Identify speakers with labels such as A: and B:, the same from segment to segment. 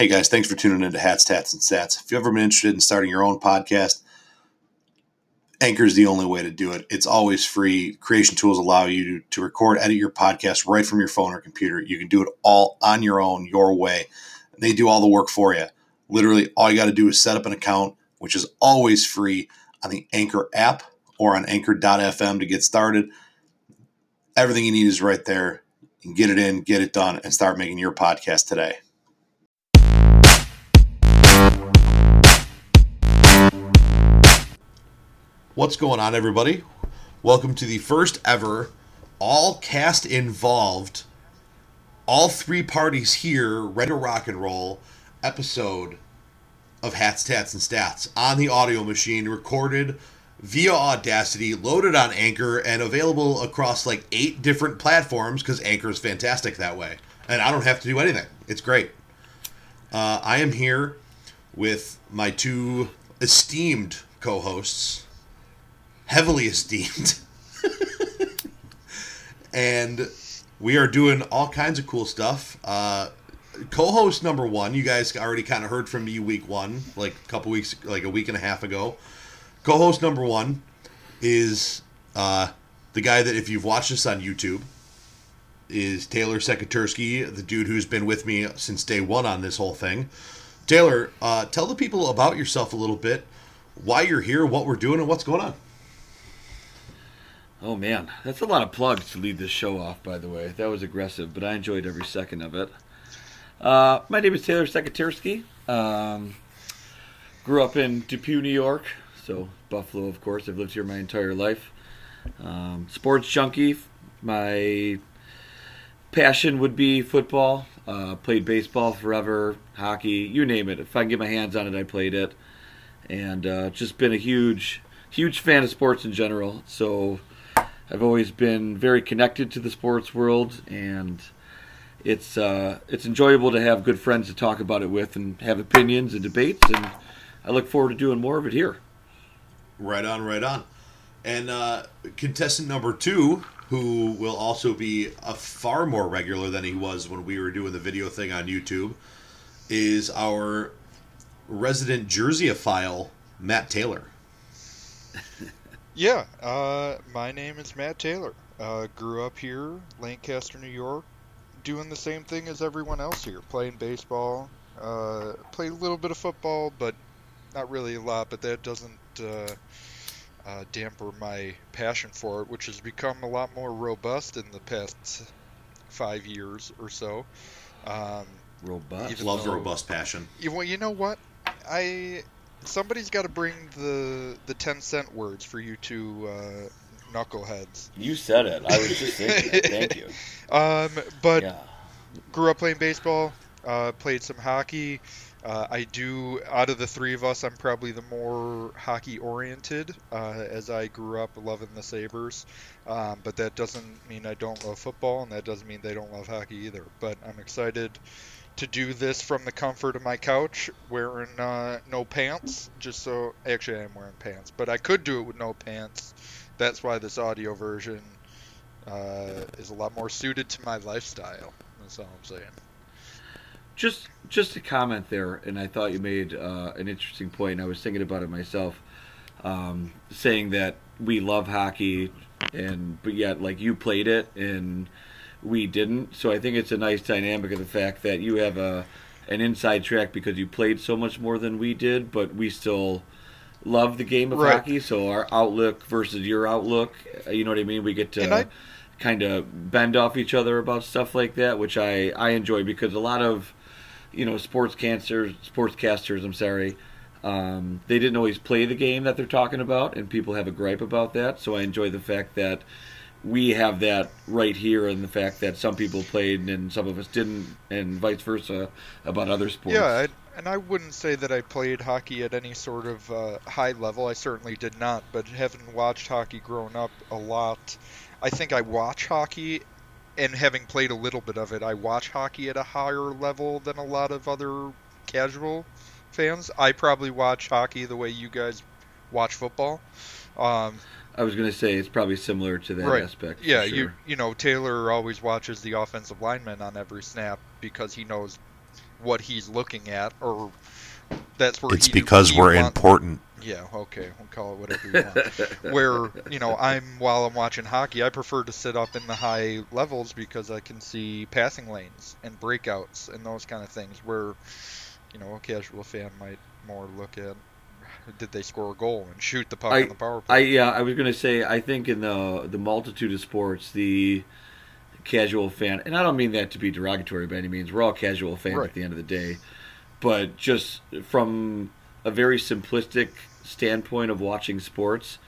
A: Hey guys, thanks for tuning into Hats, Tats, and Stats. If you've ever been interested in starting your own podcast, Anchor is the only way to do it. It's always free. Creation tools allow you to, to record, edit your podcast right from your phone or computer. You can do it all on your own, your way. They do all the work for you. Literally, all you got to do is set up an account, which is always free on the Anchor app or on anchor.fm to get started. Everything you need is right there. You get it in, get it done, and start making your podcast today. What's going on, everybody? Welcome to the first ever all cast involved, all three parties here, ready to rock and roll episode of Hats, Tats, and Stats on the audio machine, recorded via Audacity, loaded on Anchor, and available across like eight different platforms because Anchor is fantastic that way. And I don't have to do anything. It's great. Uh, I am here with my two esteemed co hosts, heavily esteemed. and we are doing all kinds of cool stuff. Uh, co-host number one, you guys already kind of heard from me week one, like a couple weeks, like a week and a half ago. Co-host number one is uh, the guy that, if you've watched this on YouTube, is Taylor Sekatursky, the dude who's been with me since day one on this whole thing. Taylor, uh, tell the people about yourself a little bit, why you're here, what we're doing, and what's going on.
B: Oh man, that's a lot of plugs to lead this show off. By the way, that was aggressive, but I enjoyed every second of it. Uh, my name is Taylor Sekatirsky. Um, grew up in Depew, New York, so Buffalo, of course. I've lived here my entire life. Um, sports junkie. My passion would be football. Uh, played baseball forever, hockey, you name it. If I can get my hands on it, I played it, and uh, just been a huge, huge fan of sports in general. So I've always been very connected to the sports world, and it's uh, it's enjoyable to have good friends to talk about it with and have opinions and debates. And I look forward to doing more of it here.
A: Right on, right on. And uh, contestant number two, who will also be a far more regular than he was when we were doing the video thing on YouTube, is our resident Jerseyophile, Matt Taylor.
C: Yeah, uh, my name is Matt Taylor. Uh, grew up here, Lancaster, New York, doing the same thing as everyone else here, playing baseball. Uh, played a little bit of football, but not really a lot. But that doesn't uh, uh, damper my passion for it, which has become a lot more robust in the past five years or so. Um,
B: Robust.
A: Love
C: though-
A: robust passion.
C: you- well, you know what? I somebody's got to bring the the ten cent words for you two uh, knuckleheads.
B: You said it. I was just thinking. it. Thank you.
C: Um, but
B: yeah.
C: grew up playing baseball, uh, played some hockey. Uh, I do, out of the three of us, I'm probably the more hockey oriented uh, as I grew up loving the Sabres. Um, but that doesn't mean I don't love football, and that doesn't mean they don't love hockey either. But I'm excited to do this from the comfort of my couch, wearing uh, no pants. Just so, actually, I am wearing pants, but I could do it with no pants. That's why this audio version uh, is a lot more suited to my lifestyle. That's all I'm saying.
B: Just just a comment there, and I thought you made uh, an interesting point. And I was thinking about it myself, um, saying that we love hockey, and but yet like you played it and we didn't. So I think it's a nice dynamic of the fact that you have a an inside track because you played so much more than we did, but we still love the game of
C: Right.
B: hockey. So our outlook versus your outlook, uh, you know what I mean? We get to
C: I-
B: kind of bend off each other about stuff like that, which I I enjoy because a lot of you know sports cancers, sportscasters, I'm sorry. Um, they didn't always play the game that they're talking about, and people have a gripe about that. So I enjoy the fact that we have that right here, and the fact that some people played and some of us didn't, and vice versa about other sports.
C: Yeah, I, and I wouldn't say that I played hockey at any sort of uh, high level. I certainly did not. But having watched hockey growing up a lot, I think I watch hockey, and having played a little bit of it, I watch hockey at a higher level than a lot of other casual fans. I probably watch hockey the way you guys watch football. Um,
B: I was going to say it's probably similar to that
C: Right.
B: aspect.
C: Yeah,
B: sure.
C: you you know Taylor always watches the offensive lineman on every snap because he knows what he's looking at, or that's where
A: It's
C: he-
A: because
C: he
A: we're
C: want-
A: important.
C: Yeah, okay, we'll call it whatever you want. Where you know, I'm while I'm watching hockey, I prefer to sit up in the high levels because I can see passing lanes and breakouts and those kind of things. Where you know, a casual fan might more look at did they score a goal and shoot the puck
B: I-
C: on the power
B: I
C: play.
B: yeah, I was gonna say I think in the the multitude of sports, the casual fan, and I don't mean that to be derogatory by any means. We're all casual fans
C: Right.
B: at the end of the day, but just from a very simplistic standpoint of watching sports,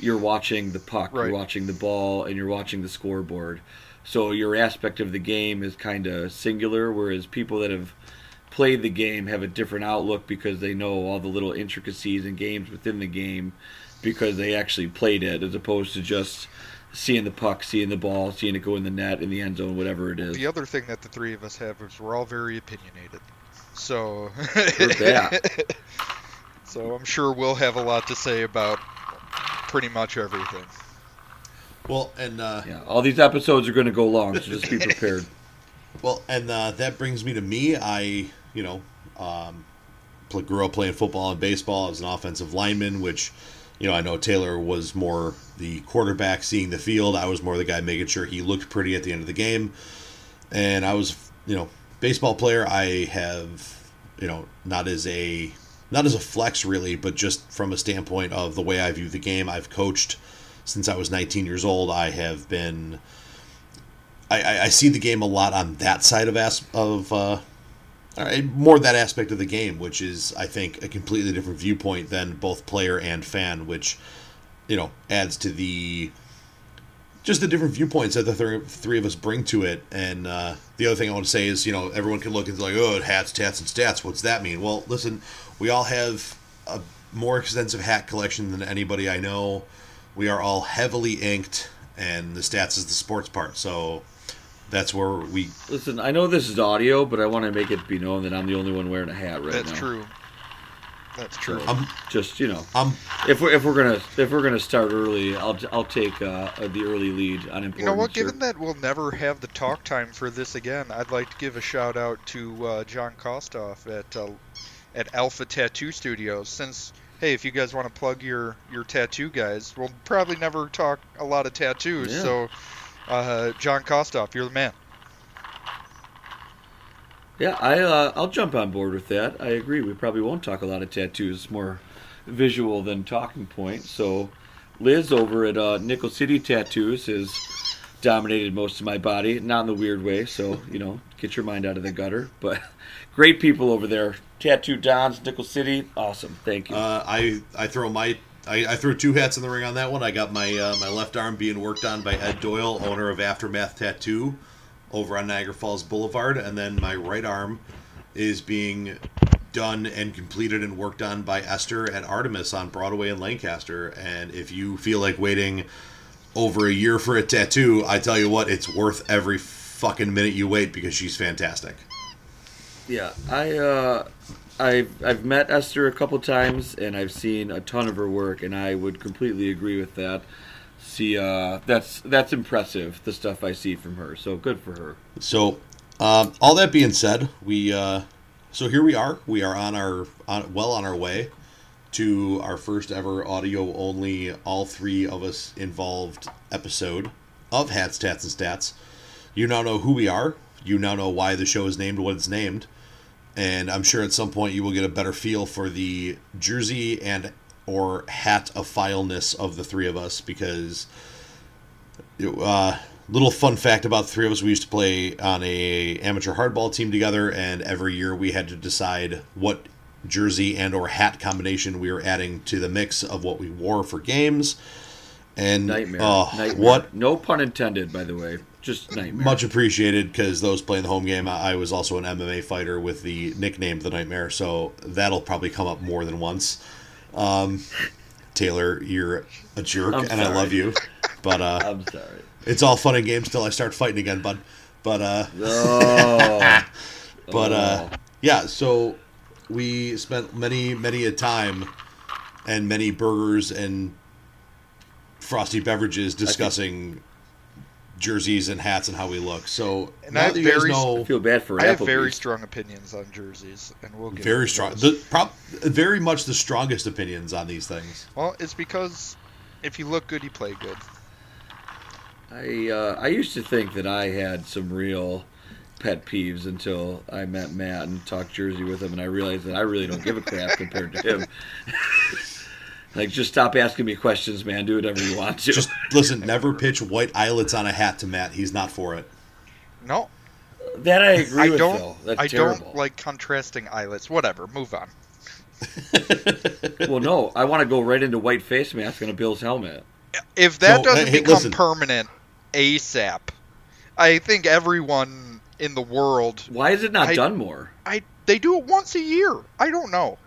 B: you're watching the puck,
C: Right.
B: you're watching the ball, and you're watching the scoreboard. So your aspect of the game is kind of singular, whereas people that have played the game have a different outlook because they know all the little intricacies and games within the game because they actually played it as opposed to just seeing the puck, seeing the ball, seeing it go in the net, in the end zone, whatever it is.
C: The other thing that the three of us have is we're all very opinionated. So
B: Heard.
C: So I'm sure we'll have a lot to say about pretty much everything.
A: Well, and uh,
B: Yeah, all these episodes are going to go long, so just be prepared.
A: Well, and uh, that brings me to me. I, you know, um, grew up playing football and baseball as an offensive lineman, which, you know, I know Taylor was more the quarterback seeing the field. I was more the guy making sure he looked pretty at the end of the game. And I was, you know, baseball player. I have, you know, not as a not as a flex really, but just from a standpoint of the way I view the game. I've coached since I was 19 years old. I have been I, I, I see the game a lot on that side of as of uh, right, more that aspect of the game, which is I think a completely different viewpoint than both player and fan, which you know adds to the just the different viewpoints that the th- three of us bring to it. And uh, the other thing I want to say is, you know, everyone can look and like, oh, hats, tats, and stats. What's that mean? Well, listen, we all have a more extensive hat collection than anybody I know. We are all heavily inked, and the stats is the sports part. So that's where we
B: Listen, I know this is audio, but I want to make it be known that I'm the only one wearing a hat right
C: That's
B: now.
C: That's true. That's true.
A: I'm
B: Just you know,
A: I'm
B: if we're if we're gonna if we're gonna start early, I'll I'll take uh, the early lead on important.
C: You know what?
B: sir.
C: Given that we'll never have the talk time for this again, I'd like to give a shout out to uh, John Kostoff at uh, at Alpha Tattoo Studios. Since hey, if you guys want to plug your your tattoo guys, we'll probably never talk a lot of tattoos.
B: Yeah.
C: So, uh, John Kostoff, you're the man.
B: Yeah, I uh, I'll jump on board with that. I agree. We probably won't talk a lot of tattoos. More visual than talking point. So, Liz over at uh, Nickel City Tattoos has dominated most of my body, not in the weird way. So you know, get your mind out of the gutter. But great people over there. Tattoo Dons, Nickel City, awesome. Thank you.
A: Uh, I I throw my I, I threw two hats in the ring on that one. I got my uh, my left arm being worked on by Ed Doyle, owner of Aftermath Tattoo, over on Niagara Falls Boulevard, and then my right arm is being done and completed and worked on by Esther at Artemis on Broadway in Lancaster. And if you feel like waiting over a year for a tattoo, I tell you what, it's worth every fucking minute you wait because she's fantastic.
B: Yeah, I uh, I've I've met Esther a couple times and I've seen a ton of her work, and I would completely agree with that. See, uh, that's that's impressive. The stuff I see from her, so good for her.
A: So, um, all that being said, we uh, so here we are. We are on our on, well on our way to our first ever audio only, all three of us involved episode of Hats, Tats, and Stats. You now know who we are. You now know why the show is named what it's named, and I'm sure at some point you will get a better feel for the jersey and or hat of fileness of the three of us because uh, little fun fact about the three of us: we used to play on a amateur hardball team together, and every year we had to decide what jersey and or hat combination we were adding to the mix of what we wore for games. And
B: Nightmare.
A: oh,
B: nightmare.
A: what
B: No pun intended, by the way. Just nightmare.
A: much appreciated because those playing the home game. I was also an MMA fighter with the nickname the Nightmare, so that'll probably come up more than once. Um, Taylor, you're a jerk,
B: I'm
A: and I love you, but uh,
B: I'm sorry.
A: it's all fun and games till I start fighting again, bud. But uh,
B: Oh.
A: but uh,
B: Oh.
A: yeah. So we spent many many a time and many burgers and frosty beverages discussing jerseys and hats and how we look. So
C: And
A: now
C: I
A: that you guys
C: very-
B: I
A: know
B: feel bad for
C: I have very strong opinions on jerseys, and we'll get
A: very strong, the prop, very much the strongest opinions on these things.
C: Well, it's because if you look good, you play good.
B: I uh, I used to think that I had some real pet peeves until I met Matt and talked Jersey with him, and I realized that I really don't give a crap compared to him. like, just stop asking me questions, man. Do whatever you want to.
A: Just listen, never pitch white eyelets on a hat to Matt. He's not for it.
C: No,
B: that I agree
C: I
B: with.
C: don't.
B: Though. That's
C: I
B: terrible.
C: don't like contrasting eyelets. Whatever. Move on.
B: Well, no, I want to go right into white face mask on a Bill's helmet.
C: If that
A: So,
C: doesn't
A: hey,
C: become
A: listen.
C: permanent ASAP, I think everyone in the world,
B: Why is it not
C: I-
B: done more?
C: I they do it once a year. I don't know.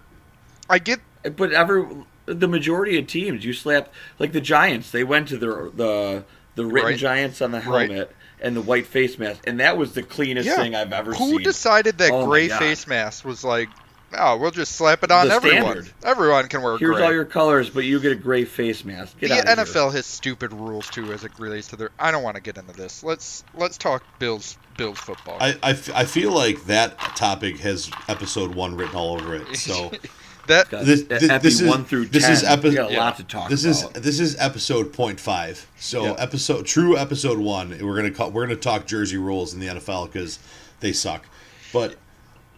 C: I get
B: But every the majority of teams, you slap like the Giants. They went to the the the written
C: Right.
B: Giants on the
C: Right.
B: helmet and the white face mask, and that was the cleanest
C: Yeah.
B: thing I've ever
C: who
B: seen.
C: Who decided that
B: Oh
C: gray face mask was like, oh, we'll just slap it on
B: The
C: everyone.
B: standard.
C: Everyone can wear
B: Here's
C: gray.
B: all your colors, but you get a gray face mask. Get
C: the
B: out of
C: NFL has stupid rules too as it relates to their. I don't want to get into this. Let's let's talk Bills Bills football.
A: I, I, f- I feel like that topic has episode one written all over it. So
C: that
A: this, this,
B: epi
A: this is
B: one through
A: this
B: ten.
A: is epi-
B: we got a
C: yeah.
B: lot to talk
A: this
B: about.
A: is this is episode point five. So
B: Yeah.
A: episode true episode one. We're gonna call, we're gonna talk jersey rules in the NFL because they suck. But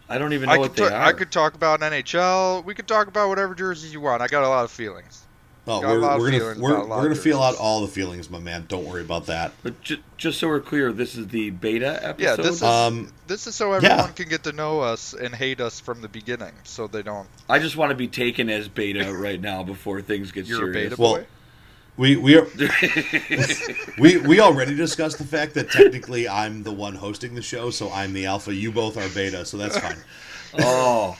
B: I don't even know
C: I
B: what
C: could
B: they
C: ta-
B: are.
C: I could talk about NHL. We could talk about whatever jerseys you want. I got a lot of feelings.
A: Oh, we're, we're gonna we're,
C: about a lot
A: we're gonna feel out all the feelings, my man. Don't worry about that.
B: But ju- just so we're clear, this is the beta episode.
C: Yeah, this is
A: Um,
C: this is so everyone can get to know us and hate us from the beginning, so they don't.
B: I just want to be taken as beta right now before things get
C: You're a
B: serious.
C: beta
A: Well,
C: boy.
A: We we are we we already discussed the fact that technically I'm the one hosting the show, so I'm the alpha. You both are beta, so that's fine.
B: Oh,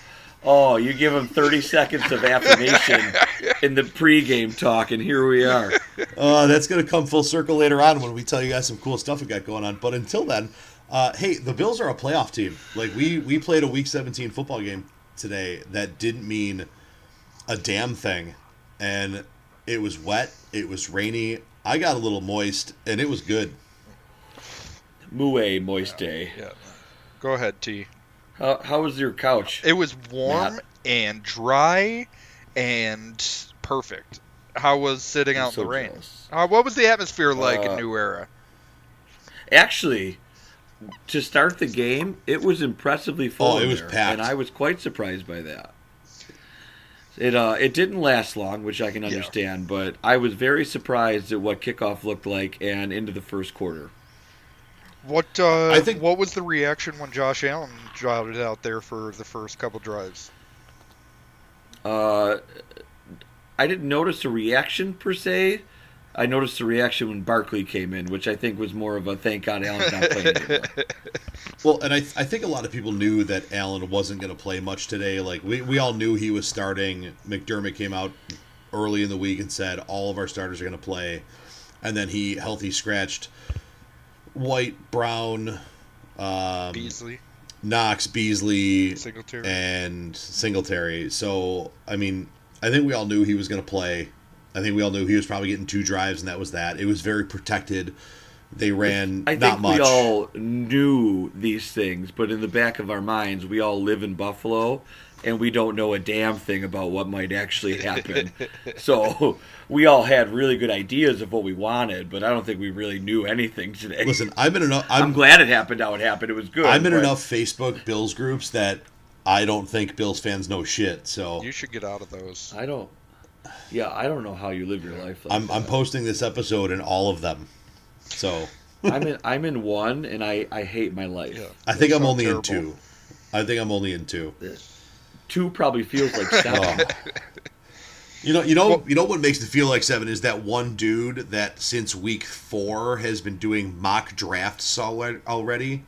B: oh, you give him 30 seconds of affirmation in the pregame talk, and here we are.
A: Uh, that's gonna come full circle later on when we tell you guys some cool stuff we got going on. But until then, uh, hey, the Bills are a playoff team. Like we we played a Week 17 football game today that didn't mean a damn thing, and it was wet, it was rainy. I got a little moist, and it was good.
B: Mue moist day.
C: Yeah. Go ahead, T.
B: How, how was your couch?
C: It was warm
B: Matt.
C: and dry and perfect. How was sitting
B: I'm
C: out
B: so
C: in the rain?
B: jealous.
C: Uh, what was the atmosphere like
B: Uh,
C: in New Era?
B: Actually, to start the game, it was impressively full.
A: Oh, it was
B: there,
A: packed.
B: and I was quite surprised by that. It uh, it didn't last long, which I can
C: Yeah.
B: understand, but I was very surprised at what kickoff looked like and into the first quarter.
C: What uh,
A: I think-
C: what was the reaction when Josh Allen trotted out there for the first couple drives?
B: Uh, I didn't notice a reaction per se. I noticed a reaction when Barkley came in, which I think was more of a thank God Allen's not playing anymore.
A: Well, and I, I think a lot of people knew that Allen wasn't going to play much today. Like we, we all knew he was starting. McDermott came out early in the week and said all of our starters are going to play, and then he healthy scratched White, Brown, um,
C: Beasley,
A: Knox, Beasley,
C: Singletary.
A: and Singletary. So I mean, I think we all knew he was going to play. I think we all knew he was probably getting two drives, and that was that. It was very protected. They ran
B: I
A: not
B: think
A: much.
B: we all knew these things, but in the back of our minds, we all live in Buffalo, and we don't know a damn thing about what might actually happen. so we all had really good ideas of what we wanted, but I don't think we really knew anything today.
A: Listen, I'm in enough.
B: I'm,
A: I'm,
B: glad it happened how it happened. It was good.
A: I'm in
B: but-
A: enough Facebook Bills groups that I don't think Bills fans know shit. So
C: you should get out of those.
B: I don't. Yeah, I don't know how you live your life. Like
A: I'm, I'm posting this episode in all of them. So
B: I'm in. I'm in one, and I I hate my life.
C: Yeah.
A: I think I'm
C: sounds
A: only in two. I think I'm only in two.
B: Two probably feels like seven.
A: Oh. You know, you know,
C: Well-
A: you know what makes it feel like seven is that one dude that since week four has been doing mock drafts already.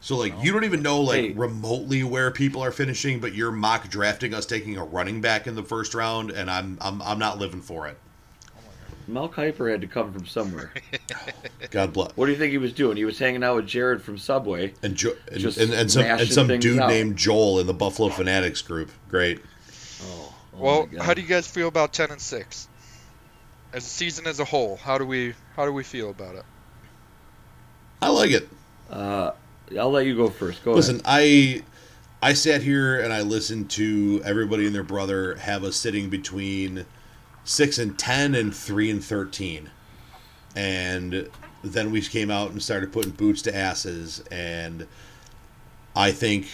A: So like, you don't even know like
B: Hey.
A: remotely where people are finishing, but you're mock drafting us taking a running back in the first round, and I'm I'm I'm not living for it.
B: Mel Kiper had to come from somewhere.
A: God bless.
B: What do you think he was doing? He was hanging out with Jared from Subway.
A: And, jo- and,
B: Just
A: and, and some and some dude
B: out.
A: named Joel in the Buffalo Fanatics group. Great.
B: Oh, oh
C: well, how do you guys feel about ten and six? As a season as a whole, how do we how do we feel about it?
A: I like it.
B: Uh, I'll let you go first. Go
A: Listen,
B: ahead.
A: I I sat here and I listened to everybody and their brother have us sitting between six and ten and three and thirteen, and then we came out and started putting boots to asses, and I think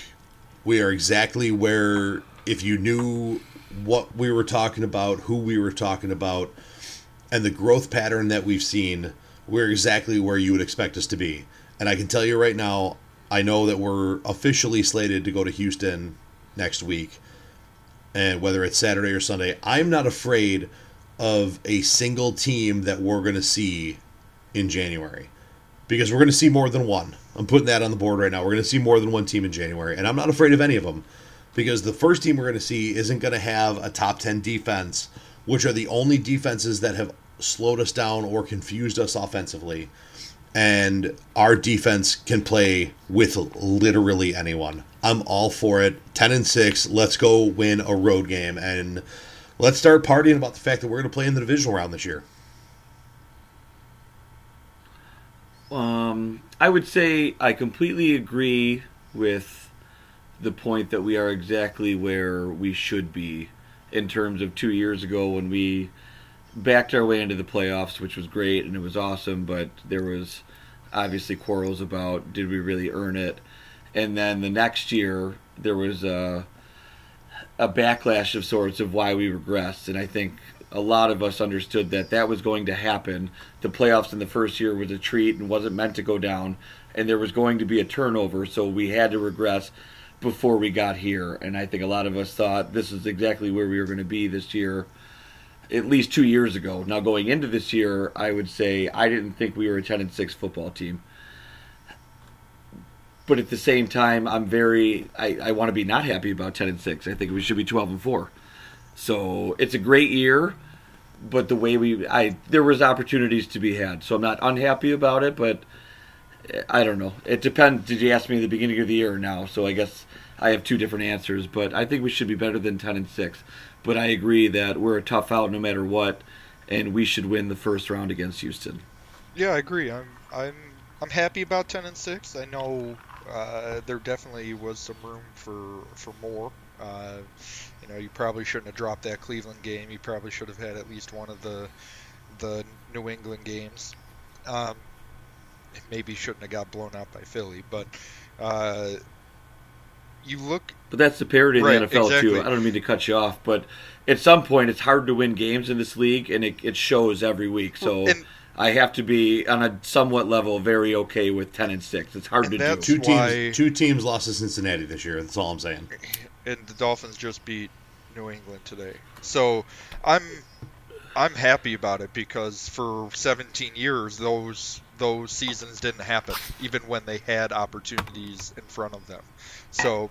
A: we are exactly where if you knew what we were talking about, who we were talking about, and the growth pattern that we've seen, we're exactly where you would expect us to be. And I can tell you right now, I know that we're officially slated to go to Houston next week. And whether it's Saturday or Sunday, I'm not afraid of a single team that we're going to see in January. Because we're going to see more than one. I'm putting that on the board right now. We're going to see more than one team in January. And I'm not afraid of any of them. Because the first team we're going to see isn't going to have a top 10 defense, which are the only defenses that have slowed us down or confused us offensively and our defense can play with literally anyone. I'm all for it. 10 and 6, let's go win a road game and let's start partying about the fact that we're going to play in the divisional round this year.
B: Um, I would say I completely agree with the point that we are exactly where we should be in terms of two years ago when we backed our way into the playoffs, which was great and it was awesome, but there was obviously quarrels about did we really earn it. And then the next year there was a a backlash of sorts of why we regressed, and I think a lot of us understood that that was going to happen. The playoffs in the first year was a treat and wasn't meant to go down, and there was going to be a turnover, so we had to regress before we got here. And I think a lot of us thought this is exactly where we were going to be this year, at least two years ago. Now going into this year, I would say I didn't think we were a ten and six football team. But at the same time, I'm very I, I want to be not happy about ten and six. I think we should be twelve and four. So it's a great year, but the way we I there was opportunities to be had. So I'm not unhappy about it, but eh, I don't know. It depends. Did you ask me at the beginning of the year or now? So I guess I have two different answers. But I think we should be better than ten and six. But I agree that we're a tough out no matter what, and we should win the first round against Houston.
C: Yeah, I agree. I'm I'm I'm happy about ten and six. I know uh, there definitely was some room for for more. Uh, you know, you probably shouldn't have dropped that Cleveland game. You probably should have had at least one of the the New England games. Um, maybe shouldn't have got blown out by Philly, but uh, you look.
B: But that's the parity in the NFL
C: exactly.
B: too. I don't mean to cut you off, but at some point it's hard to win games in this league, and it, it shows every week. So
C: And-
B: I have to be on a somewhat level very okay with ten and six. It's hard
C: And
B: to
C: that's-
B: do.
A: Two teams two teams lost to Cincinnati this year. That's all I'm saying.
C: and the Dolphins just beat New England today. So I'm I'm happy about it because for 17 years those those seasons didn't happen even when they had opportunities in front of them. So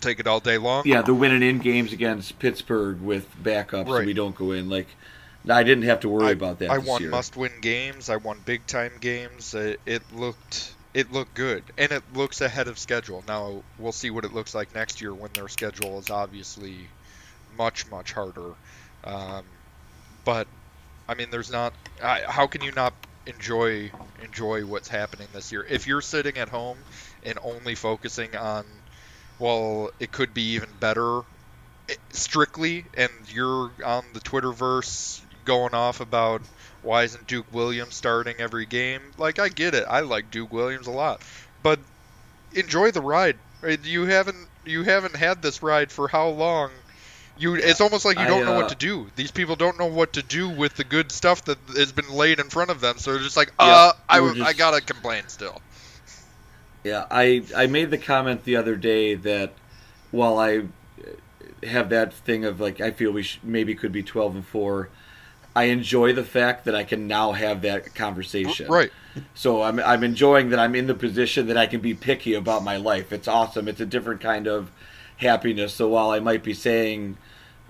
C: take it all day long.
B: Yeah, the winning in games against Pittsburgh with backups, so we don't go in. Like, I didn't have to worry
C: I,
B: about that.
C: I won
B: year.
C: must-win games. I won big-time games. It, it looked it looked good, and it looks ahead of schedule. Now we'll see what it looks like next year when their schedule is obviously much much harder. Um, but I mean, there's not. I, how can you not enjoy enjoy what's happening this year if you're sitting at home and only focusing on well, it could be even better eh, strictly, and you're on the Twitterverse going off about why isn't Duke Williams starting every game? Like, I get it. I like Duke Williams a lot, but enjoy the ride. Right? You haven't you haven't had this ride for how long? You, it's almost like you don't know
B: uh,
C: what to do. These people don't know what to do with the good stuff that has been laid in front of them. So they're just like,
B: Yeah,
C: uh, I,
B: we're
C: I gotta complain still.
B: Yeah, I I made the comment the other day that while I uh, have that thing of like I feel we sh- maybe could be twelve and four, I enjoy the fact that I can now have that conversation.
C: Right.
B: So I'm I'm enjoying that I'm in the position that I can be picky about my life. It's awesome. It's a different kind of happiness. So while I might be saying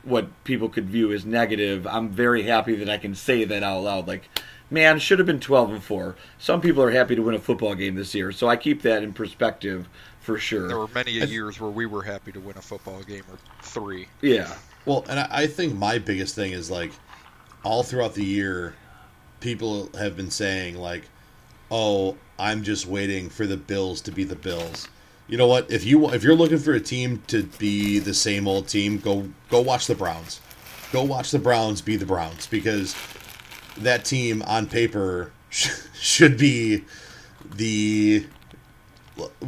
B: what people could view as negative, I'm very happy that I can say that out loud. Like, man, should have been 12 and 4. Some people are happy to win a football game this year. So I keep that in perspective for sure.
C: There were many years where we were happy to win a football game or three.
B: Yeah.
A: Well, and I, I think my biggest thing is like all throughout the year, people have been saying like, oh, I'm just waiting for the Bills to be the Bills. You know what? If you if you're looking for a team to be the same old team, go go watch the Browns. Go watch the Browns be the Browns because that team on paper should be the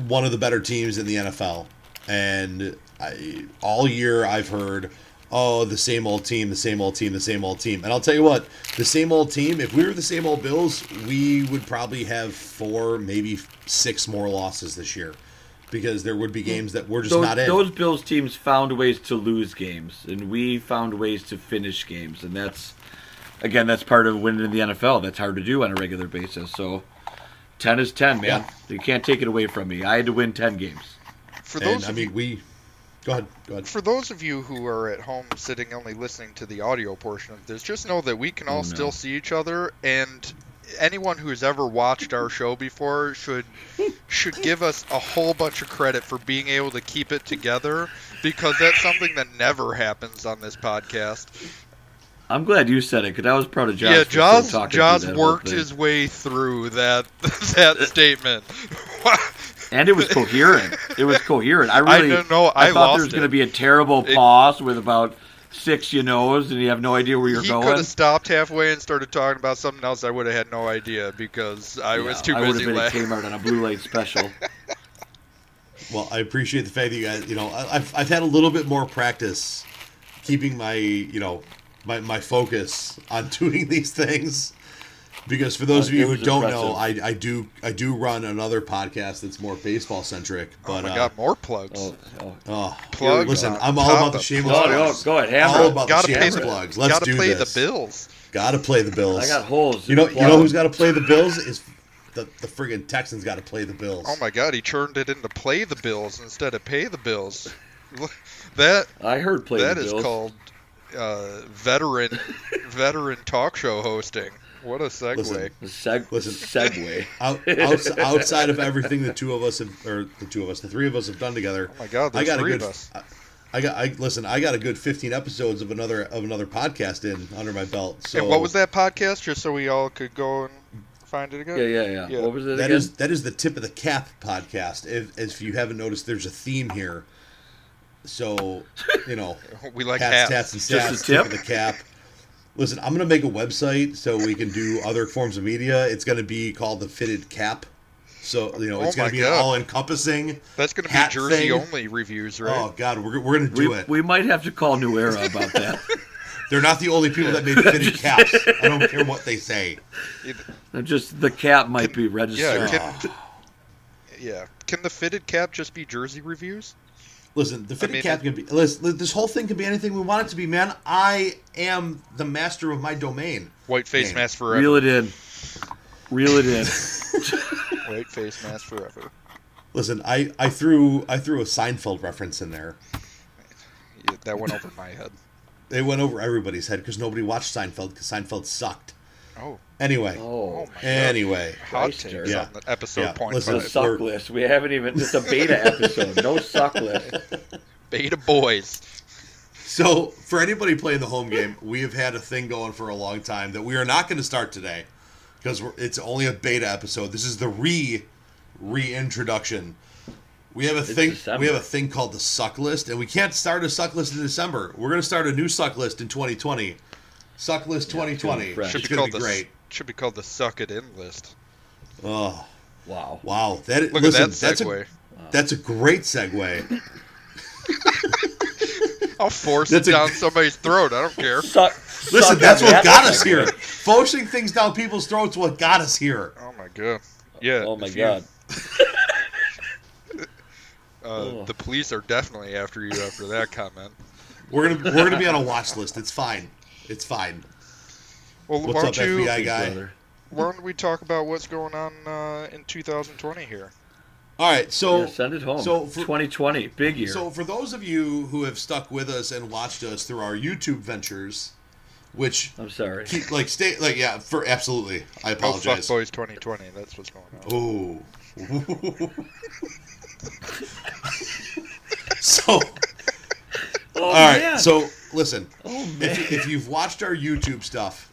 A: one of the better teams in the NFL. And I, all year I've heard, oh, the same old team, the same old team, the same old team. And I'll tell you what, the same old team, if we were the same old Bills, we would probably have four, maybe six more losses this year. Because there would be hmm. games that we're just
B: those,
A: not in.
B: those Bills teams found ways to lose games, and we found ways to finish games, and that's again that's part of winning in the NFL. That's hard to do on a regular basis. So ten is ten, man.
A: Yeah.
B: You can't take it away from me. I had to win ten games.
C: For
A: and
C: those
A: I mean, we. Go ahead. Go ahead.
C: for those of you who are at home sitting only listening to the audio portion of this, just know that we can all
B: Oh, no.
C: still see each other, and anyone who's ever watched our show before should should give us a whole bunch of credit for being able to keep it together because that's something that never happens on this podcast.
B: I'm glad you said it because I was proud of Josh.
C: yeah,
B: for still
C: Jaws
B: talking through
C: Jaws
B: that whole
C: worked his way through that that statement.
B: and it was coherent. It was coherent. I
C: I
B: really
C: don't know, I
B: thought
C: lost
B: there was going to be a terrible
C: It-
B: pause with about six you knows, and you have no idea where you're
C: he
B: going.
C: He could have stopped halfway and started talking about something else. I would have had no idea because I was
B: Yeah,
C: too
B: I would
C: busy
B: have been at
C: laughing.
B: Kmart on a blue light special.
A: Well, I appreciate the fact that you guys, you know, I've, I've had a little bit more practice keeping my, you know, my, my focus on doing these things. Because for those
B: Uh,
A: of you who don't know, I. I do I do run another podcast that's more baseball centric. But
C: oh my
A: uh,
C: god, more plugs.
B: Oh, oh.
A: oh,
C: Plug
A: listen, I'm all about the
C: of
A: shameless
B: No,
C: plugs.
B: no,
A: plugs.
B: go ahead, hammer
A: All about
C: gotta
A: the
C: pay
A: shameless
C: the
A: plugs. Let's
C: gotta
A: do
C: play
A: this.
C: the Bills.
A: Gotta play the Bills.
B: I got holes.
A: you know, you know who's got to play the Bills is the the friggin' Texans got to play the Bills.
C: Oh my god, he turned it into play the Bills instead of pay the Bills. That
B: I heard play
C: that
B: the
C: is
B: Bills.
C: called uh, veteran veteran talk show hosting. What a segue.
A: Listen,
B: seg-
A: Listen.
B: segue.
A: Out, outs, outside of everything the two of us have, or the two of us, the three of us have done together.
C: Oh my god,
A: I
C: there's
A: got a
C: three
A: good.
C: of us.
A: I, I got. I listen. I got a good fifteen episodes of another of another podcast in under my belt. So
C: and what was that podcast? Just so we all could go and find it again.
B: Yeah, yeah, yeah,
C: Yeah.
B: What was it
A: That
B: again?
A: is that is the tip of the cap podcast. If if you haven't noticed, there's a theme here. So you know,
C: We like
A: hats,
C: hats.
A: tats, and
B: Just
A: stats. Tip
B: tip?
A: of the cap. Listen, I'm gonna make a website so we can do other forms of media. It's gonna be called the Fitted Cap. So you know,
C: Oh
A: it's gonna be
C: God.
A: all-encompassing.
C: That's going to be Jersey
A: thing.
C: only reviews, right?
A: Oh God, we're, we're gonna do
B: we,
A: it.
B: we might have to call New Era about that.
A: They're not the only people that made fitted caps. I don't care what they say.
B: Just the cap might be
C: yeah,
B: registered.
C: can, ah. yeah. Can the fitted cap just be Jersey reviews?
A: Listen, the fitted
C: mean,
A: cap can be. Listen, this whole thing can be anything we want it to be, man. I am the master of my domain.
C: White face
A: Man.
C: mask forever.
B: Reel it in. Reel it in.
C: White face mask forever.
A: Listen, I, I threw I threw a Seinfeld reference in there.
C: Yeah, that went over my head.
A: It went over everybody's head because nobody watched Seinfeld because Seinfeld sucked.
C: Oh,
A: Anyway,
C: oh my god.
A: anyway,
C: Hot takes
A: Yeah.
C: on the episode
A: Yeah,
C: point
A: listen,
B: the
C: five.
B: suck
A: we're-
B: list. We haven't even. It's a beta episode. No suck list.
C: Beta boys.
A: So, for anybody playing the home game, we have had a thing going for a long time that we are not going to start today because it's only a beta episode. This is the re reintroduction. We have a thing.
B: December.
A: We have a thing called the suck list, and we can't start a suck list in December. We're going to start a new suck list in 2020. Suck list 2020.
B: fresh.
C: Should
A: It's
C: be
A: going
C: called
A: to
C: the
A: great.
C: should be called the suck it in list.
A: Oh
B: Wow.
A: wow! That
C: Look
A: listen,
C: at that
A: that's a
C: segue.
A: that's a great segue.
C: I'll force
A: That's
C: it
A: a-
C: down somebody's throat. I don't care.
B: Suck.
A: Listen,
B: suck
A: that's what got us here. Forcing things down people's throats. What got us here.
C: Oh my god. Yeah.
B: Oh my
C: if you-
B: god.
C: Uh,
B: Oh.
C: The police are definitely after you after that comment.
A: We're gonna we're gonna be on a watch list. It's fine. It's fine.
C: Well,
A: What's
C: why
A: up,
C: don't you?
A: FBI guy?
B: brother.
C: Why don't we talk about what's going on uh, in 2020 here?
A: All right, so
B: Yeah, send it home.
A: so for-
B: 2020, big year.
A: so for those of you who have stuck with us and watched us through our YouTube ventures, which
B: I'm sorry.
A: keep like stay like yeah for absolutely. I apologize.
C: Oh, fuck
A: apologize.
C: boys 2020. That's what's going on.
A: Oh. so
B: Oh,
A: all right,
B: man.
A: so listen.
B: oh
A: if, if you've watched our YouTube stuff,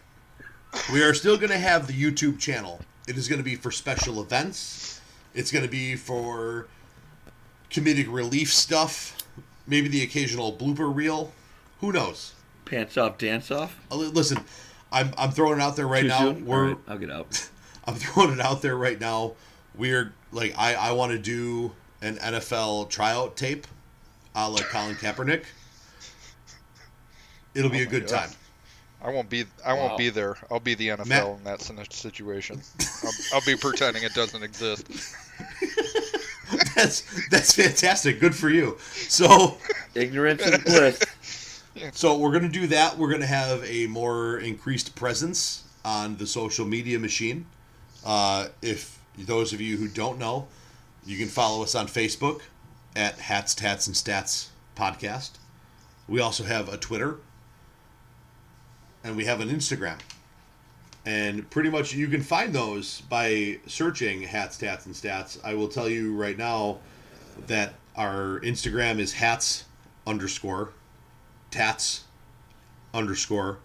A: we are still going to have the YouTube channel. It is going to be for special events. It's going to be for comedic relief stuff. Maybe the occasional blooper reel. Who knows?
B: Pants off, dance off.
A: Uh, Listen, I'm I'm throwing it out there right
B: Too
A: now.
B: soon?
A: We're
B: right, I'll get out.
A: I'm throwing it out there right now. We're like I I want to do an NFL tryout tape, a la Colin Kaepernick. It'll be a good
C: God.
A: time.
C: I won't be. I won't be there. I'll be the NFL
A: Matt-
C: in that situation. I'll, I'll be pretending it doesn't exist.
A: That's that's fantastic. Good for you. So
B: Ignorance is bliss.
A: so we're gonna do that. We're gonna have a more increased presence on the social media machine. Uh, if those of you who don't know, you can follow us on Facebook at Hats, Tats, and Stats Podcast. We also have a Twitter, and we have an Instagram. And pretty much you can find those by searching Hats, Tats, and Stats. I will tell you right now that our Instagram is hats underscore tats underscore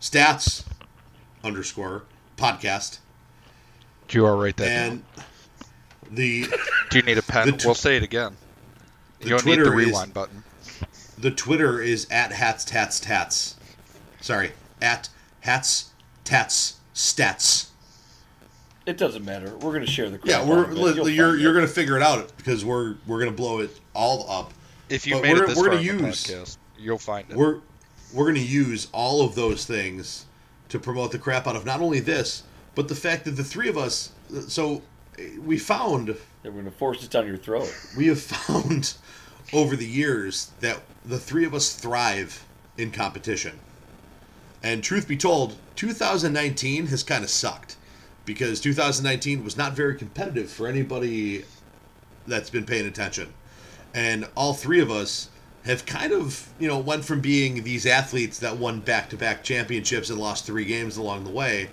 A: stats underscore podcast.
C: You are right there.
A: And the
C: Do you need a pen?
A: tw-
C: we'll say it again. You don't need the
A: Twitter is-
C: rewind button.
A: the Twitter is at hats tats tats. Sorry, at hats tats stats.
B: It doesn't matter. We're gonna share the.
A: Yeah, we're
B: out of it.
A: li-
B: You'll
A: you're you're gonna figure it out because we're we're gonna blow it all up.
C: If you
A: but
C: made
A: we're-
C: it this
A: we're
C: far
A: gonna use-
C: podcast, you'll find it.
A: We're we're gonna use all of those things to promote the crap out of not only this, but the fact that the three of us. So we found
B: They're gonna force it down your throat.
A: we have found over the years that the three of us thrive in competition. And truth be told, 2019 has kind of sucked because 2019 was not very competitive for anybody that's been paying attention. And all three of us have kind of, you know, went from being these athletes that won back-to-back championships and lost three games along the way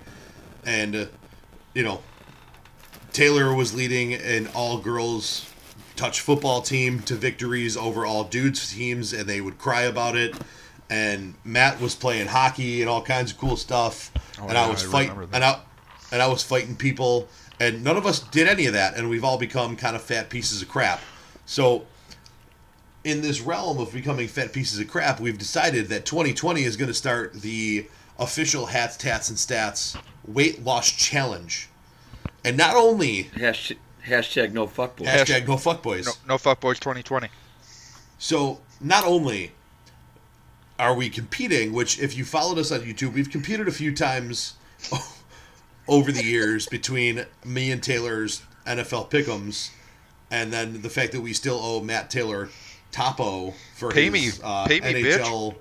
A: and uh, you know, Taylor was leading an all girls touch football team to victories over all dudes teams, and they would cry about it. And Matt was playing hockey and all kinds of cool stuff,
C: Oh,
A: and I was
C: I
A: fighting, and I, and I was fighting people, and none of us did any of that, and we've all become kind of fat pieces of crap. So, in this realm of becoming fat pieces of crap, we've decided that 2020 is going to start the official hats, tats, and stats weight loss challenge. And not only
B: Hashtag, hashtag no fuckboy.
A: hashtag no fuckboys.
C: no, no fuckboys 2020.
A: So not only are we competing, which if you followed us on YouTube, we've competed a few times over the years between me and Taylor's NFL pickums, and then the fact that we still owe Matt Taylor Topo for
C: Pay
A: his
C: me.
A: uh,
C: Pay me, bitch.
A: NHL.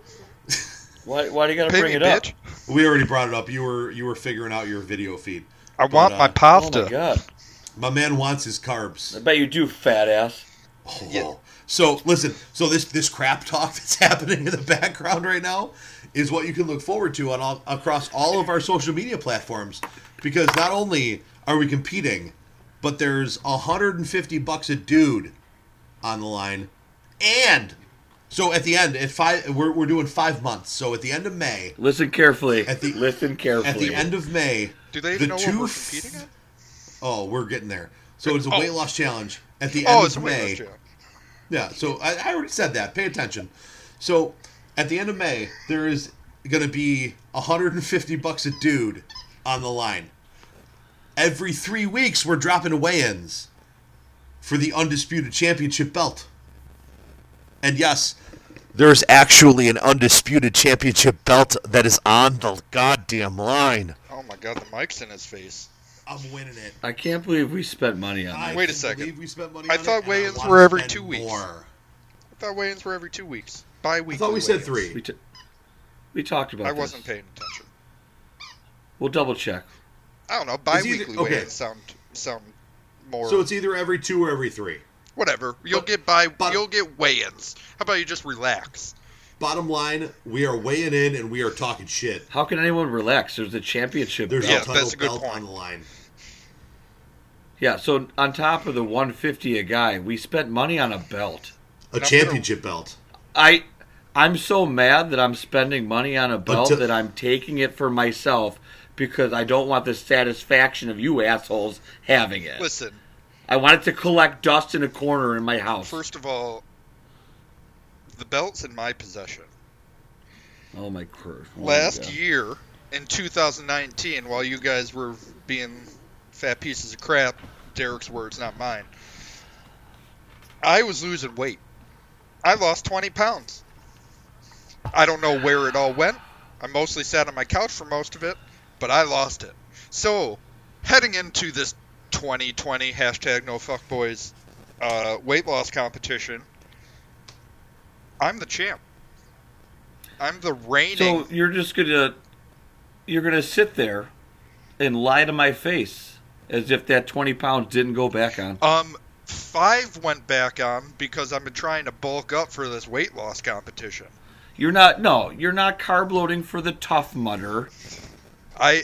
B: Why? Why do you gotta
C: Pay
B: bring
C: me,
B: it up?
A: We already brought it up. You were you were figuring out your video feed.
C: I
A: But,
C: want
A: uh,
C: my
B: Oh
C: pasta.
B: my god!
A: My man wants his carbs.
B: I bet you do, fat ass.
A: Oh.
C: Yeah.
A: So listen, so this this crap talk that's happening in the background right now is what you can look forward to on all, across all of our social media platforms because not only are we competing, but there's 150 bucks a dude on the line, and so at the end at five we're we're doing five months. So at the end of May,
B: Listen carefully.
A: At the-
B: Listen carefully.
A: at the end of May,
C: Do they
A: the
C: even know
A: two
C: what we're competing at?
A: Oh, we're getting there. So it's a
C: Oh.
A: weight loss challenge at the
C: oh, end Oh,
A: of May. Yeah, so I, I already said that. Pay attention. So at the end of May, there is going to be 150 bucks a dude on the line. Every three weeks, we're dropping weigh-ins for the undisputed championship belt. And yes, there's actually an undisputed championship belt that is on the goddamn line.
C: Oh my god, the mic's in his face.
A: I'm winning it.
B: I can't believe we spent money on
A: I
B: that.
C: Wait a
A: can't
C: second.
A: believe We spent money
C: I
A: on
C: thought
A: it, and
C: weigh-ins
A: wanna
C: were every
A: spend
C: two weeks.
A: more.
C: I thought weigh-ins were every two weeks. Bi-weekly
A: I thought we said
C: weigh-ins.
A: three.
B: We, t- we talked about
C: I
B: this.
C: wasn't paying attention.
B: We'll double check.
C: I don't know. Bi-weekly
A: okay.
C: weigh-ins sound sound more.
A: So it's either every two or every three.
C: whatever. You'll
A: But-
C: get by.
A: but-
C: you'll get weigh-ins. How about you just relax?
A: Bottom line, we are weighing in and we are talking shit.
B: How can anyone relax? There's a championship.
A: There's
B: belt.
C: Yeah,
A: a title
C: that's a good
A: belt
C: point.
A: on the line.
B: Yeah, so on top of the 150 a guy, we spent money on a belt.
A: A
C: And I'm
A: championship belt.
B: I I'm so mad that I'm spending money on a belt
A: Until-
B: that I'm taking it for myself because I don't want the satisfaction of you assholes having it.
C: Listen,
B: I want it to collect dust in a corner in my house.
C: first of all, the belt's in my possession.
B: oh my curse. Oh,
C: Last
B: yeah.
C: year, in 2019, while you guys were being fat pieces of crap, Derek's words, not mine, I was losing weight. I lost 20 pounds. I don't know where it all went. I mostly sat on my couch for most of it, but I lost it. So, heading into this 2020 hashtag no fuckboys uh, weight loss competition, I'm the champ. I'm the reigning.
B: So you're just gonna you're gonna sit there and lie to my face as if that twenty pounds didn't go back on.
C: Um, five went back on because I've been trying to bulk up for this weight loss competition.
B: You're not no, you're not carb loading for the tough mudder.
C: I,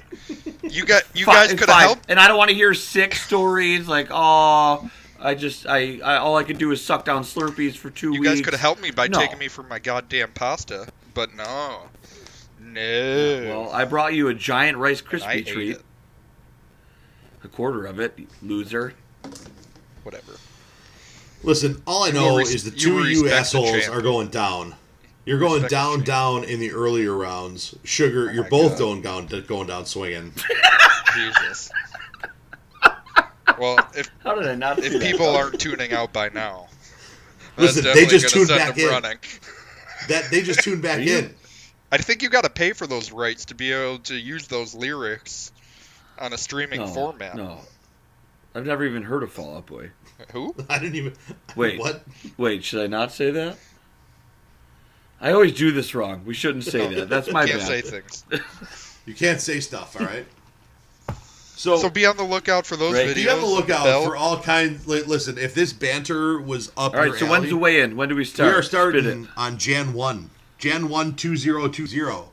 C: you got, you
B: Fi-
C: guys could have helped.
B: And I don't want to hear sick stories like, oh, I just I, I all I could do is suck down Slurpees for two
C: You
B: weeks.
C: You guys could have helped me by
B: No.
C: taking me for my goddamn pasta, but no, no.
B: Well, I brought you a giant Rice Krispie
C: I ate
B: treat,
C: it.
B: a quarter of it, loser.
C: Whatever.
A: Listen, all I know
C: res-
A: is the two
C: will
A: of you assholes are going down. You're going
C: Respect
A: down, down in the earlier rounds. Sugar, oh
C: you're
A: both
C: God.
A: going down, going down swinging.
C: Jesus. Well, ah, if
B: How did I not see
C: if
B: that?
C: people aren't tuning out by now, that's
A: Listen, they just
C: gonna
A: tuned back in.
C: running.
A: That they just tuned back
B: you-
A: in.
C: I think you got to pay for those rights to be able to use those lyrics on a streaming
B: no,
C: format.
B: No, I've never even heard of Fall Out Boy.
C: Who?
A: I didn't even.
B: Wait.
A: what?
B: Wait, should I not say that? I always do this wrong. We shouldn't say that. That's my you
C: Can't
B: bad.
C: say things.
A: You can't say stuff. All right.
B: So,
C: So be on the lookout for those
B: Right.
C: videos.
A: Be on the lookout
C: Bell.
A: for all kinds. li- Listen, if this banter was up
B: all right.
A: your
B: So
A: alley,
B: when's the weigh-in? When do we start?
A: we are
B: Spit
A: starting
B: it.
A: on Jan one. Jan one two zero two zero.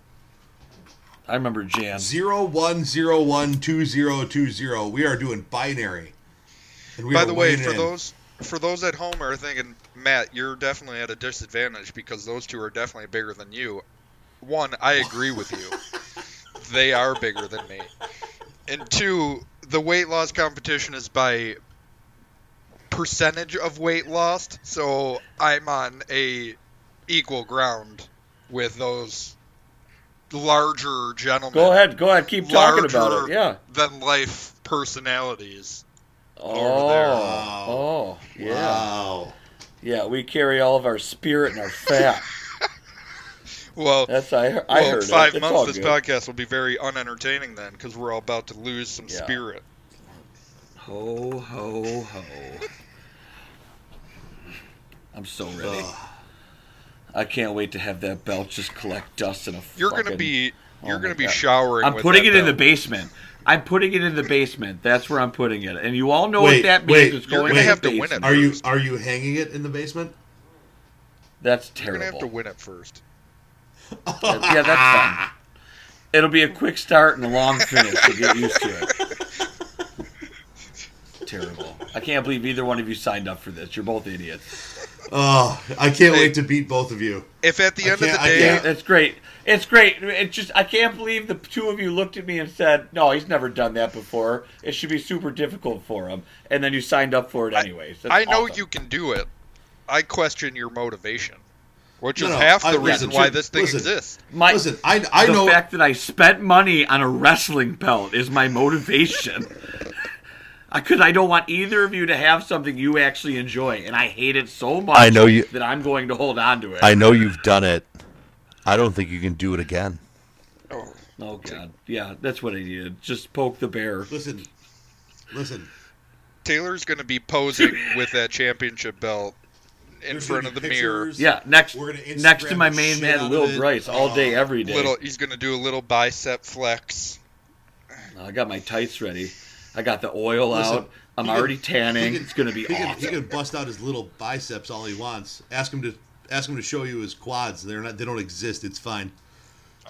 B: I remember Jan.
A: Zero one zero one two zero two zero. We are doing binary. And we
C: By the way, for
A: in.
C: those for those at home are thinking, Matt, you're definitely at a disadvantage because those two are definitely bigger than you. One, I agree with you. they are bigger than me. And two, the weight loss competition is by percentage of weight lost, so I'm on a equal ground with those larger gentlemen.
B: Go ahead. Go ahead. Keep talking about it. Yeah.
C: Than life personalities.
B: Oh.
C: there.
B: Oh. Yeah.
A: Wow.
B: Yeah. We carry all of our spirit and our fat.
C: Well,
B: That's I. I
C: well,
B: heard
C: five
B: it.
C: Months this
B: good.
C: podcast will be very unentertaining then because we're all about to lose some
B: Yeah.
C: spirit.
B: Ho ho ho. I'm so ready.
A: Ugh.
B: I can't wait to have that belt just collect dust in a.
C: You're gonna be oh you're
B: Oh
C: gonna be
B: God.
C: showering.
B: I'm
C: with
B: putting
C: that
B: it in the basement. I'm putting it in the basement. That's where I'm putting it. And you all know
A: Wait,
B: what that means.
A: wait,
B: it's
C: you're
B: going
C: gonna have
B: the
C: to win it.
B: basement.
A: Are you are you hanging it in the basement?
B: That's terrible.
C: You're gonna have to win it first.
B: That- yeah, that's fine. It'll be a quick start and a long finish. So get used to it. Terrible. I can't believe either one of you signed up for this. You're both idiots.
A: Oh, I can't
C: Hey.
A: wait to beat both of you.
C: If at the
A: I
C: end of the day,
A: can't-
B: It's great. It's great. It's just I can't believe the two of you looked at me and said, "No, he's never done that before. It should be super difficult for him." And then you signed up for it anyways. That's
C: I know
B: awesome.
C: you can do it. I question your motivation, which is
A: No, no,
C: half
A: I-
C: the
A: listen,
C: reason why this thing
A: listen.
C: exists.
B: My,
A: Listen, I I
B: the
A: know
B: fact that I spent money on a wrestling belt is my motivation. Because I don't want either of you to have something you actually enjoy, and I hate it so much.
D: I know you-
B: that I'm going to hold on to it.
D: I know you've done it. I don't think you can do it again.
C: Oh,
B: oh God, yeah, that's what I needed. Just poke the bear.
A: listen. Listen.
C: Taylor's gonna be posing with that championship belt in front of the
A: be
C: mirror.
B: Yeah, next
A: gonna
B: next to my main man,
A: Will
B: Lil
A: it.
B: Bryce, all day,
A: Oh.
B: every day.
C: Little, he's gonna do a little bicep flex.
B: I got my tights ready. I got the oil
A: Listen,
B: out. I'm
A: he can-
B: already tanning.
A: he can-
B: it's gonna be
A: he can,
B: awesome.
A: he can bust out his little biceps all he wants. Ask him to ask him to show you his quads. They're not. They don't exist. It's fine.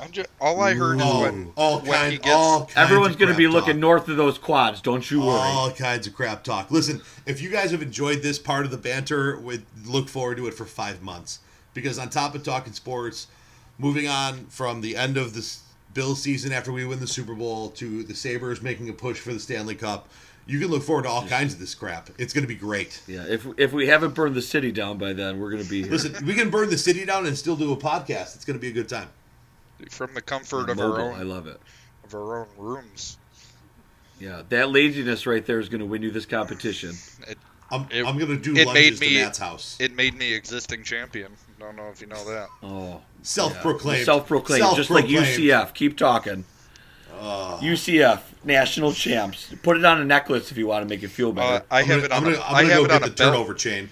C: I'm just, all I heard is
A: Oh,
C: when,
A: all
C: when
A: kind,
C: he gets
A: all kinds
B: Everyone's gonna
A: crap
B: be
A: talk.
B: looking north of those quads. Don't you worry.
A: All kinds of crap talk. Listen, if you guys have enjoyed this part of the banter, we look forward to it for five months. Because on top of talking sports, moving on from the end of this Bill season after we win the Super Bowl to the Sabres making a push for the Stanley Cup. You can look forward to all kinds of this crap. It's going to be great.
B: Yeah, if if we haven't burned the city down by then, we're gonna be here.
A: Listen, we can burn the city down and still do a podcast. It's going to be a good time.
C: From the comfort of
B: Mobile,
C: our
B: I love it.
C: of our own rooms.
B: Yeah, that laziness right there is gonna win you this competition.
C: It
A: I'm,
C: It-
A: I'm going to do
C: it
A: lunges
C: made me-
A: to Matt's house.
C: it made me existing champion. Don't know if you know that.
B: Oh,
A: Self-proclaimed.
B: self-proclaimed, just like UCF. Keep talking. UCF national champs. Put it on a necklace if you want to make it feel
C: Uh,
B: better.
C: I
A: I'm
C: have
A: gonna,
C: it
A: I'm
C: on.
A: gonna,
C: a,
A: I'm gonna
C: have
A: go
C: it
A: get
C: on
A: the
C: a belt.
A: turnover chain.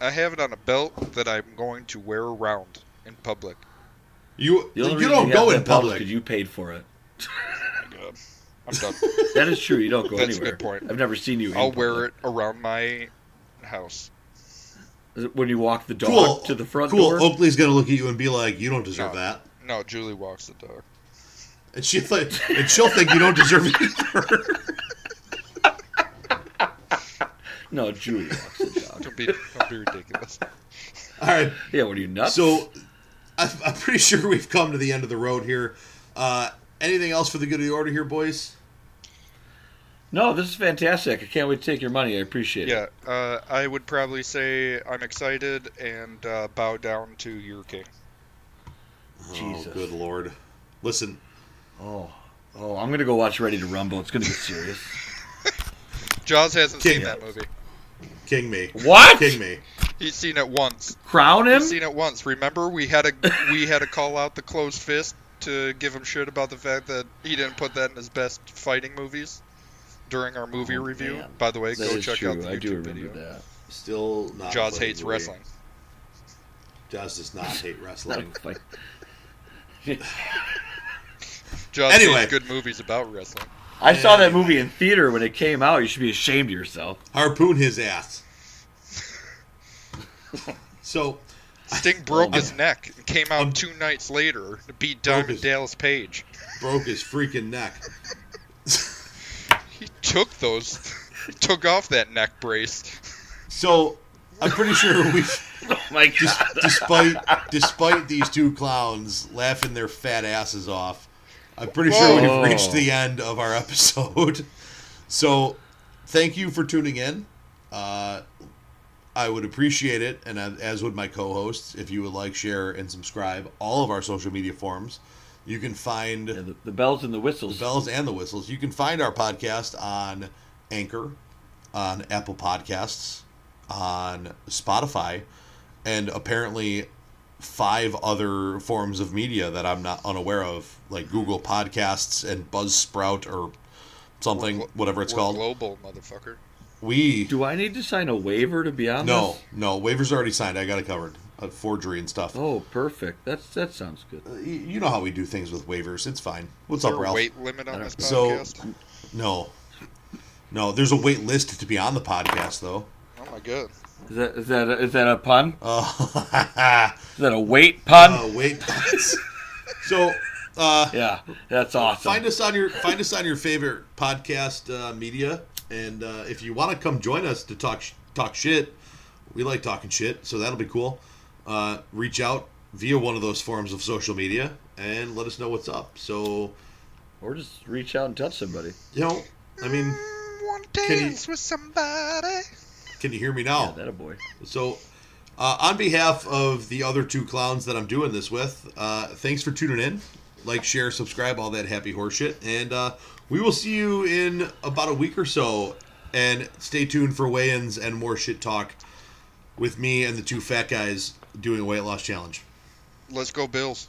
C: I have it on a belt that I'm going to wear around in public.
A: You
B: the only
A: you don't
B: you
A: go in
B: public. belt is
A: public.
B: 'cause you paid for it.
C: Oh God, I'm done.
B: That is true. You don't go
C: That's a
B: anywhere.
C: good point.
B: I've never seen you.
C: I'll wear it around my house.
B: When you walk the dog
A: Cool.
B: to the front
A: cool.
B: door.
A: Oakley's gonna look at you and be like, "You don't deserve
C: No.
A: that,"
C: No, Julie walks the dog.
A: and she like, and she'll think you don't deserve it either.
B: No, Julie walks the dog.
C: Don't be, don't be ridiculous.
A: All right.
B: Yeah, what are you nuts?
A: So, I- I'm pretty sure we've come to the end of the road here. Uh, anything else for the good of the order here, boys?
B: no, this is fantastic. I can't wait to take your money. I appreciate it.
C: Yeah, uh, I would probably say I'm excited and uh, bow down to your king.
B: Jesus.
A: Oh, good lord! Listen,
B: Oh, oh, I'm gonna go watch Ready to Rumble. It's gonna get serious.
C: Jaws hasn't
A: King.
C: seen that movie.
A: king me,
B: what?
A: king me.
C: He's seen it once.
B: Crown him?
C: He's seen it once. Remember, we had a we had to call out the closed fist to give him shit about the fact that he didn't put that in his best fighting movies during our movie
B: Oh,
C: review.
B: man.
C: By the way,
B: That
C: go check
B: true.
C: out the
B: I do
C: YouTube
B: remember
C: video.
B: that.
A: Still not.
C: Jaws hates
A: movie.
C: wrestling.
A: Jaws does not hate wrestling.
B: a fight.
C: Jaws
A: Anyway.
C: hates good movies about wrestling.
B: I saw that movie in theater when it came out. You should be ashamed of yourself.
A: Harpoon his ass. So,
C: Sting broke his neck and came out
A: I'm-
C: two nights later to beat
A: Broke
C: Diamond
A: his-
C: Dallas Page.
A: broke his freaking neck.
C: He took those, he took off that neck brace.
A: So, I'm pretty sure we've.
B: Oh my
A: Dis-
B: god.
A: despite despite these two clowns laughing their fat asses off, I'm pretty sure we've reached the end of our episode. So, thank you for tuning in. Uh, I would appreciate it, and as- as would my co-hosts, if you would like, share, and subscribe all of our social media forums. You can find
B: Yeah, the, the bells and the whistles.
A: the bells and the whistles. You can find our podcast on Anchor, on Apple Podcasts, on Spotify, and apparently five other forms of media that I'm not unaware of, like Google Podcasts and Buzzsprout or something,
C: We're
A: whatever it's
C: We're
A: called.
C: global, motherfucker.
A: We
B: Do I need to sign a waiver to be on
A: no,
B: this?
A: no waivers already signed. I got it covered. Uh, forgery and stuff.
B: Oh, perfect. That's that sounds good.
A: Uh, y- You know how we do things with waivers. It's fine. What's
C: Is there
A: up,
C: a
A: Ralph?
C: weight limit on this podcast?
A: So- No, no. There's a wait list to be on the podcast, though.
C: oh my god.
B: Is that is that a, is that a pun?
A: Uh,
B: Is that a weight pun?
A: uh, wait. so, uh,
B: yeah, that's awesome.
A: find us on your find us on your favorite podcast uh, media, and uh, if you want to come join us to talk sh- talk shit, we like talking shit, so that'll be cool. Uh, reach out via one of those forms of social media and let us know what's up. So,
B: or just reach out and touch somebody.
A: you know, I mean,
C: Mm, Want to
A: Can you-
C: dance with somebody?
A: can you hear me now?
B: Yeah, that a boy.
A: So, uh, on behalf of the other two clowns that I'm doing this with, uh, thanks for tuning in. Like, share, subscribe, all that happy horseshit. And uh, we will see you in about a week or so. And stay tuned for weigh ins and more shit talk with me and the two fat guys doing a weight loss challenge.
C: Let's go, Bills.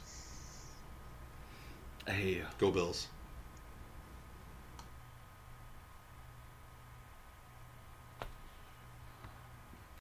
B: Hey.
A: Go Bills.